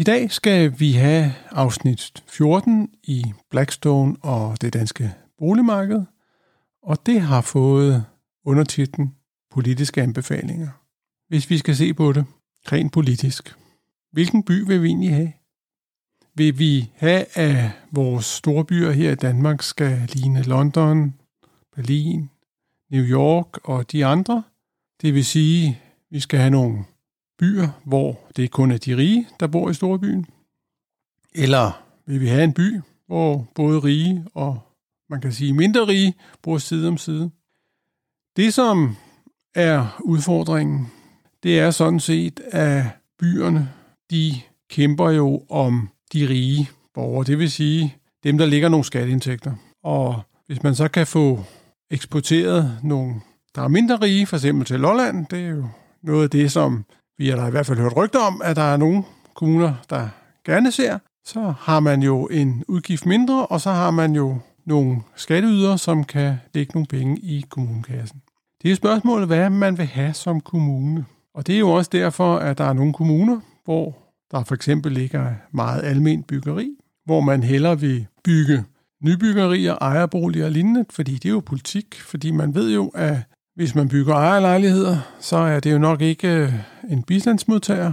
I dag skal vi have afsnit 14 i Blackstone og det danske boligmarked, og det har fået undertitlen Politiske anbefalinger. Hvis vi skal se på det rent politisk, hvilken by vil vi egentlig have? Vil vi have, at vores store byer her i Danmark skal ligne London, Berlin, New York og de andre? Det vil sige, at vi skal have nogle byer, hvor det kun er de rige, der bor i storbyen? Eller vil vi have en by, hvor både rige og man kan sige mindre rige bor side om side? Det, som er udfordringen, det er sådan set, at byerne, de kæmper jo om de rige borgere. Det vil sige dem, der ligger nogle skatteindtægter. Og hvis man så kan få eksporteret nogle, der er mindre rige, for eksempel til Lolland, det er jo noget af det, som vi har da i hvert fald hørt rygter om, at der er nogle kommuner, der gerne ser, så har man jo en udgift mindre, og så har man jo nogle skatteyder, som kan lægge nogle penge i kommunekassen. Det er spørgsmålet, hvad man vil have som kommune. Og det er jo også derfor, at der er nogle kommuner, hvor der for eksempel ligger meget almen byggeri, hvor man hellere vil bygge nybyggerier, ejerboliger og lignende, fordi det er jo politik, fordi man ved jo, at hvis man bygger ejerlejligheder, så er det jo nok ikke øh, en bistandsmodtager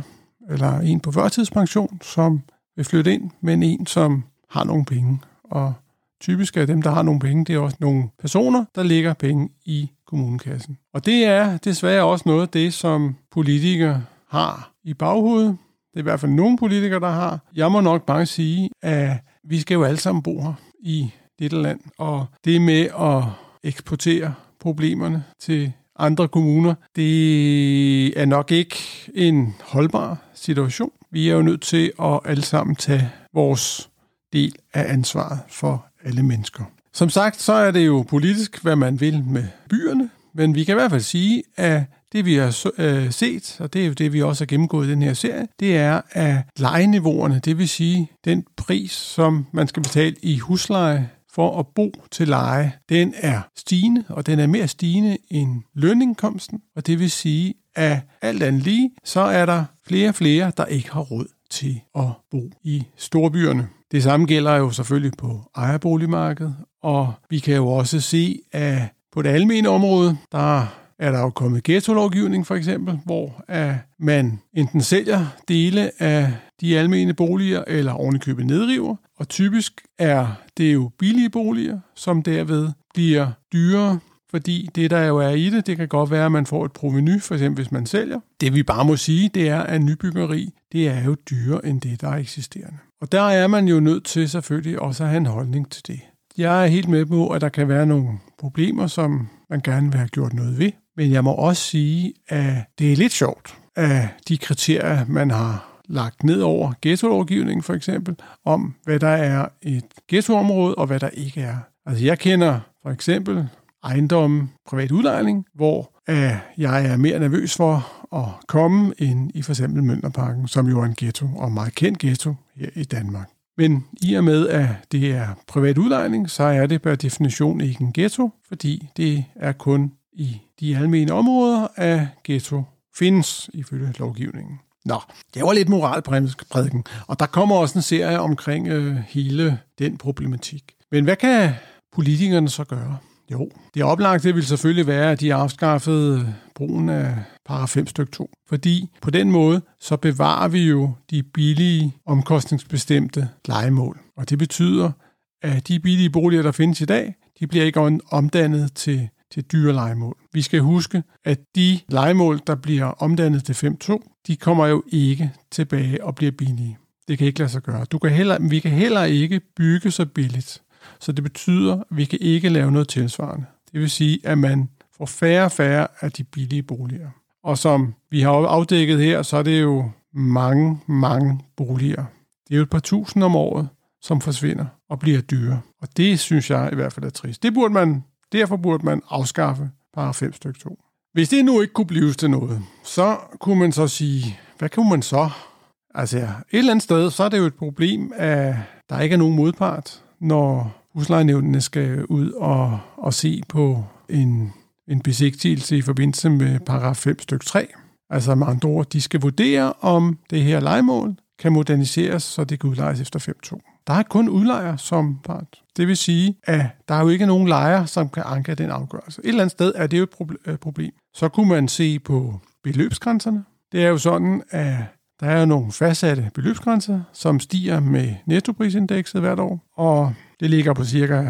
eller en på førtidspension, som vil flytte ind, men en, som har nogle penge. Og typisk er dem, der har nogle penge, det er også nogle personer, der lægger penge i kommunekassen. Og det er desværre også noget af det, som politikere har i baghovedet. Det er i hvert fald nogle politikere, der har. Jeg må nok bare sige, at vi skal jo alle sammen bo her i dette land. Og det med at eksportere problemerne til andre kommuner, det er nok ikke en holdbar situation. Vi er jo nødt til at alle sammen tage vores del af ansvaret for alle mennesker. Som sagt, så er det jo politisk, hvad man vil med byerne, men vi kan i hvert fald sige, at det vi har øh, set, og det er jo det, vi også har gennemgået i den her serie, det er, at lejeniveauerne, det vil sige den pris, som man skal betale i husleje for at bo til leje, den er stigende, og den er mere stigende end lønindkomsten, og det vil sige, at alt andet lige, så er der flere og flere, der ikke har råd til at bo i storbyerne. Det samme gælder jo selvfølgelig på ejerboligmarkedet, og vi kan jo også se, at på det almene område, der er der jo kommet ghetto-lovgivning for eksempel, hvor at man enten sælger dele af de almene boliger eller ovenikøbet nedriver, og typisk er det jo billige boliger, som derved bliver dyrere, fordi det, der jo er i det, det kan godt være, at man får et proveny, for eksempel hvis man sælger. Det vi bare må sige, det er, at nybyggeri, det er jo dyrere end det, der er eksisterende. Og der er man jo nødt til selvfølgelig også at have en holdning til det. Jeg er helt med på, at der kan være nogle problemer, som man gerne vil have gjort noget ved. Men jeg må også sige, at det er lidt sjovt, at de kriterier, man har lagt ned over ghettolovgivningen for eksempel, om hvad der er et ghettoområde og hvad der ikke er. Altså jeg kender for eksempel ejendom privat udlejning, hvor uh, jeg er mere nervøs for at komme ind i for eksempel Mønderparken, som jo er en ghetto og en meget kendt ghetto her i Danmark. Men i og med, at det er privat udlejning, så er det per definition ikke en ghetto, fordi det er kun i de almene områder af ghetto findes ifølge lovgivningen. Nå, det var lidt moralprædiken, og der kommer også en serie omkring øh, hele den problematik. Men hvad kan politikerne så gøre? Jo, det oplagte vil selvfølgelig være, at de afskaffede øh, brugen af paragraf 5 stykke 2. Fordi på den måde, så bevarer vi jo de billige, omkostningsbestemte legemål. Og det betyder, at de billige boliger, der findes i dag, de bliver ikke omdannet til, til dyre legemål. Vi skal huske, at de legemål, der bliver omdannet til 5.2, de kommer jo ikke tilbage og bliver billige. Det kan ikke lade sig gøre. Du kan heller, vi kan heller ikke bygge så billigt. Så det betyder, at vi kan ikke lave noget tilsvarende. Det vil sige, at man får færre og færre af de billige boliger. Og som vi har afdækket her, så er det jo mange, mange boliger. Det er jo et par tusind om året, som forsvinder og bliver dyre. Og det synes jeg i hvert fald er trist. Det burde man, derfor burde man afskaffe paragraf 5 stykke 2. Hvis det nu ikke kunne blive til noget, så kunne man så sige, hvad kunne man så? Altså et eller andet sted, så er det jo et problem, at der ikke er nogen modpart, når huslejenævnene skal ud og, og se på en, en besigtigelse i forbindelse med paragraf 5 stykke 3. Altså med andre ord, de skal vurdere, om det her legemål kan moderniseres, så det kan udlejes efter 5.2. Der er kun udlejer som part. Det vil sige, at der er jo ikke nogen lejer, som kan anke den afgørelse. Et eller andet sted er det jo et øh, problem. Så kunne man se på beløbsgrænserne. Det er jo sådan, at der er jo nogle fastsatte beløbsgrænser, som stiger med nettoprisindekset hvert år, og det ligger på cirka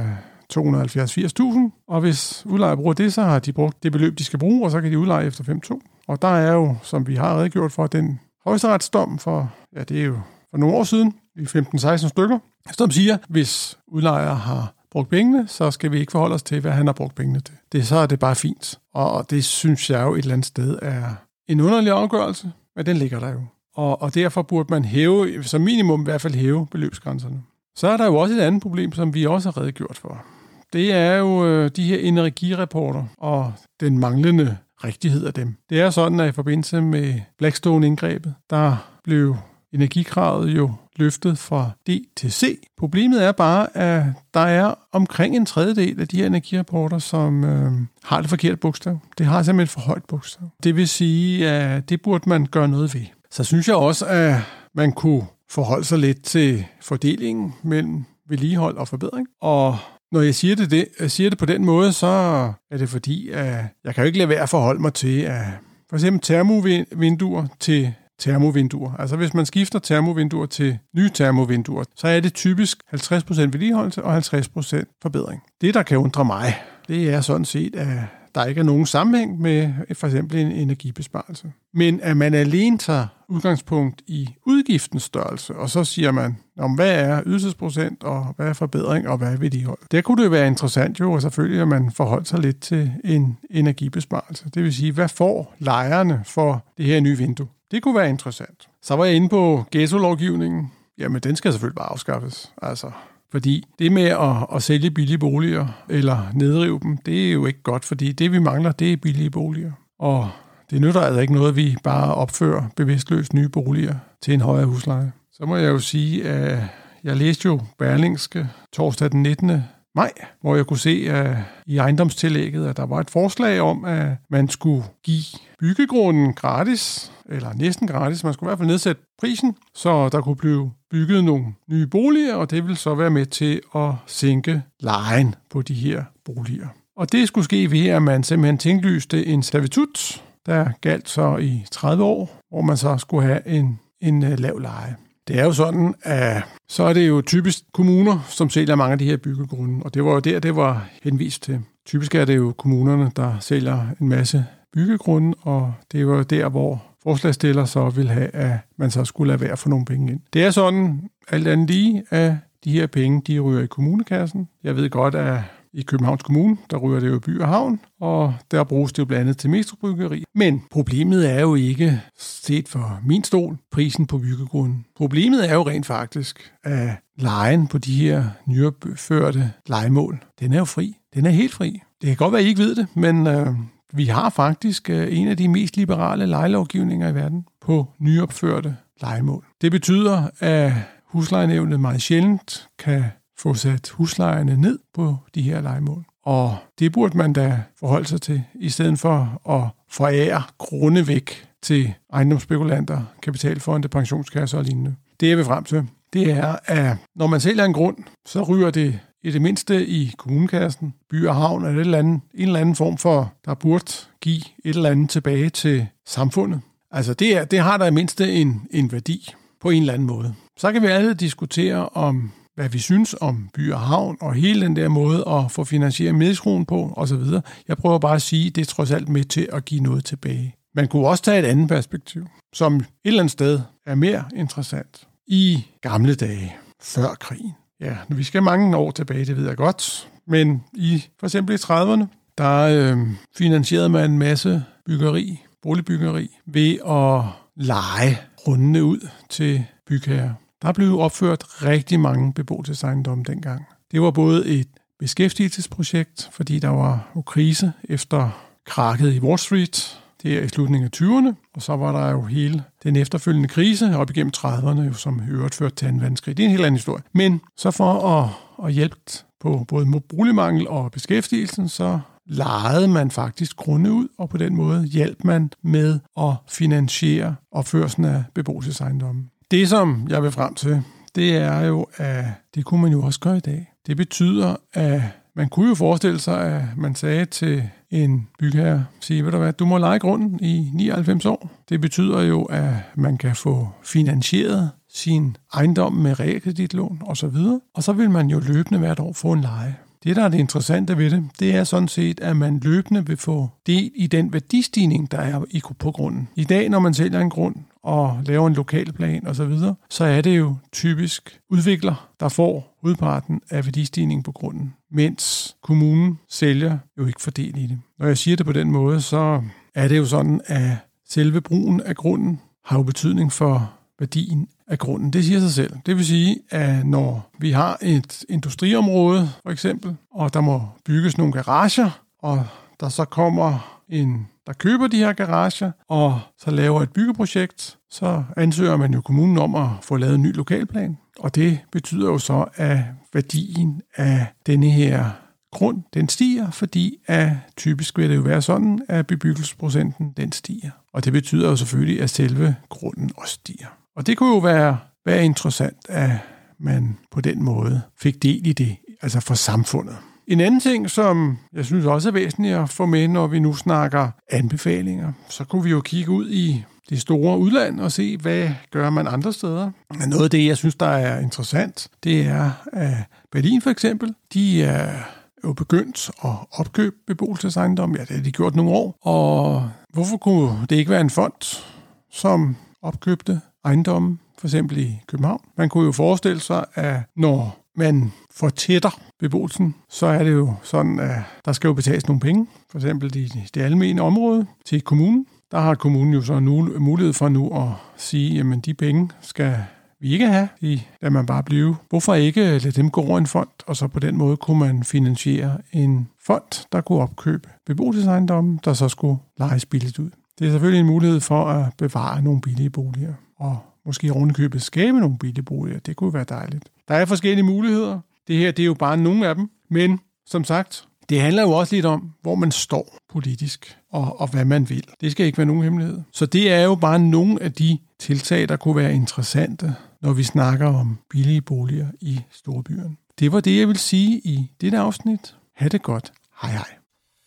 270-80.000, og hvis udlejer bruger det, så har de brugt det beløb, de skal bruge, og så kan de udleje efter 5.2. Og der er jo, som vi har redegjort for, den højesteretsdom for, ja, det er jo for nogle år siden, 15-16 stykker, som siger, hvis udlejer har brugt pengene, så skal vi ikke forholde os til, hvad han har brugt pengene til. Det, så er det bare fint. Og det synes jeg jo et eller andet sted er en underlig afgørelse, men den ligger der jo. Og, og derfor burde man hæve, som minimum i hvert fald hæve beløbsgrænserne. Så er der jo også et andet problem, som vi også har redegjort for. Det er jo øh, de her energireporter og den manglende rigtighed af dem. Det er sådan, at i forbindelse med Blackstone-indgrebet, der blev energikravet jo løftet fra D til C. Problemet er bare, at der er omkring en tredjedel af de her energirapporter, som øh, har det forkerte bogstav. Det har simpelthen et for højt bogstav. Det vil sige, at det burde man gøre noget ved. Så synes jeg også, at man kunne forholde sig lidt til fordelingen mellem vedligehold og forbedring. Og når jeg siger det, det, jeg siger det på den måde, så er det fordi, at jeg kan jo ikke lade være at forholde mig til, at for eksempel termovinduer til termovinduer. Altså hvis man skifter termovinduer til nye termovinduer, så er det typisk 50% vedligeholdelse og 50% forbedring. Det, der kan undre mig, det er sådan set, at der ikke er nogen sammenhæng med for eksempel en energibesparelse. Men at man alene tager udgangspunkt i udgiftens størrelse, og så siger man, om hvad er ydelsesprocent, og hvad er forbedring, og hvad er vedligehold. Der kunne det være interessant jo, og selvfølgelig, at man forholder sig lidt til en energibesparelse. Det vil sige, hvad får lejerne for det her nye vindue? Det kunne være interessant. Så var jeg inde på ghetto-lovgivningen. Jamen, den skal selvfølgelig bare afskaffes. Altså, fordi det med at, at sælge billige boliger eller nedrive dem, det er jo ikke godt, fordi det vi mangler, det er billige boliger. Og det nytter altså ikke noget, at vi bare opfører bevidstløst nye boliger til en højere husleje. Så må jeg jo sige, at jeg læste jo Berlingske torsdag den 19 maj, hvor jeg kunne se at i ejendomstillægget, at der var et forslag om, at man skulle give byggegrunden gratis, eller næsten gratis. Man skulle i hvert fald nedsætte prisen, så der kunne blive bygget nogle nye boliger, og det ville så være med til at sænke lejen på de her boliger. Og det skulle ske ved, at man simpelthen tinglyste en servitut, der galt så i 30 år, hvor man så skulle have en, en øh, lav leje. Det er jo sådan, at så er det jo typisk kommuner, som sælger mange af de her byggegrunde, og det var jo der, det var henvist til. Typisk er det jo kommunerne, der sælger en masse byggegrunde, og det var jo der, hvor forslagstiller så vil have, at man så skulle lade være for nogle penge ind. Det er sådan, alt andet lige, at de her penge, de ryger i kommunekassen. Jeg ved godt, at i Københavns Kommune, der ryger det jo by og havn, og der bruges det jo blandt andet til metrobyggeri. Men problemet er jo ikke, set for min stol, prisen på byggegrunden. Problemet er jo rent faktisk, at lejen på de her nyopførte legemål, den er jo fri. Den er helt fri. Det kan godt være, at I ikke ved det, men øh, vi har faktisk øh, en af de mest liberale lejelovgivninger i verden på nyopførte legemål. Det betyder, at huslejenævnet meget sjældent kan få sat huslejerne ned på de her legemål. Og det burde man da forholde sig til, i stedet for at forære grunde væk til ejendomsspekulanter, kapitalfonde, pensionskasser og lignende. Det jeg vil frem til, det er, at når man sælger en grund, så ryger det i det mindste i kommunekassen, by og havn, eller et eller andet, en eller anden form for, der burde give et eller andet tilbage til samfundet. Altså det, er, det har der i mindste en, en værdi på en eller anden måde. Så kan vi alle diskutere, om hvad vi synes om by og havn, og hele den der måde at få finansieret medskruen på, osv. Jeg prøver bare at sige, at det er trods alt med til at give noget tilbage. Man kunne også tage et andet perspektiv, som et eller andet sted er mere interessant. I gamle dage, før krigen. Ja, nu vi skal mange år tilbage, det ved jeg godt. Men i for eksempel i 30'erne, der øh, finansierede man en masse byggeri, boligbyggeri, ved at lege rundene ud til bygherrer. Der blev opført rigtig mange beboelsesejendomme dengang. Det var både et beskæftigelsesprojekt, fordi der var jo krise efter krakket i Wall Street, det er i slutningen af 20'erne, og så var der jo hele den efterfølgende krise op igennem 30'erne, som i øvrigt førte til en vanskrig. Det er en helt anden historie. Men så for at, at hjælpe på både boligmangel og beskæftigelsen, så lejede man faktisk grunde ud, og på den måde hjalp man med at finansiere opførelsen af beboelsesejendommen. Det, som jeg vil frem til, det er jo, at det kunne man jo også gøre i dag. Det betyder, at man kunne jo forestille sig, at man sagde til en bygherre, sige, ved du hvad, du må lege grunden i 99 år. Det betyder jo, at man kan få finansieret sin ejendom med realkreditlån osv., og så vil man jo løbende hvert år få en leje. Det, der er det interessante ved det, det er sådan set, at man løbende vil få del i den værdistigning, der er på grunden. I dag, når man sælger en grund og laver en lokalplan osv., så, videre, så er det jo typisk udvikler, der får udparten af værdistigningen på grunden, mens kommunen sælger jo ikke fordel i det. Når jeg siger det på den måde, så er det jo sådan, at selve brugen af grunden har jo betydning for værdien af grunden. Det siger sig selv. Det vil sige, at når vi har et industriområde, for eksempel, og der må bygges nogle garager, og der så kommer en, der køber de her garager, og så laver et byggeprojekt, så ansøger man jo kommunen om at få lavet en ny lokalplan. Og det betyder jo så, at værdien af denne her grund, den stiger, fordi at typisk vil det jo være sådan, at bebyggelsesprocenten, den stiger. Og det betyder jo selvfølgelig, at selve grunden også stiger. Og det kunne jo være, være interessant, at man på den måde fik del i det, altså for samfundet. En anden ting, som jeg synes også er væsentligt at få med, når vi nu snakker anbefalinger, så kunne vi jo kigge ud i det store udland og se, hvad gør man andre steder. Noget af det, jeg synes, der er interessant, det er, at Berlin for eksempel, de er jo begyndt at opkøbe beboelsesejendom. Ja, det har de gjort nogle år. Og hvorfor kunne det ikke være en fond, som opkøbte ejendomme, for eksempel i København? Man kunne jo forestille sig, at når man fortætter beboelsen, så er det jo sådan, at der skal jo betales nogle penge, for eksempel i det almene område til kommunen. Der har kommunen jo så nu mulighed for nu at sige, jamen de penge skal vi ikke have, i, lader man bare blive. Hvorfor ikke lade dem gå over en fond, og så på den måde kunne man finansiere en fond, der kunne opkøbe beboelsesejendomme, der så skulle lejes billigt ud. Det er selvfølgelig en mulighed for at bevare nogle billige boliger, og måske rundkøbet skabe nogle billige boliger. Det kunne være dejligt. Der er forskellige muligheder. Det her det er jo bare nogle af dem, men som sagt, det handler jo også lidt om, hvor man står politisk og, og hvad man vil. Det skal ikke være nogen hemmelighed. Så det er jo bare nogle af de tiltag, der kunne være interessante, når vi snakker om billige boliger i storbyerne. Det var det, jeg vil sige i dette afsnit. Ha' det godt. Hej hej.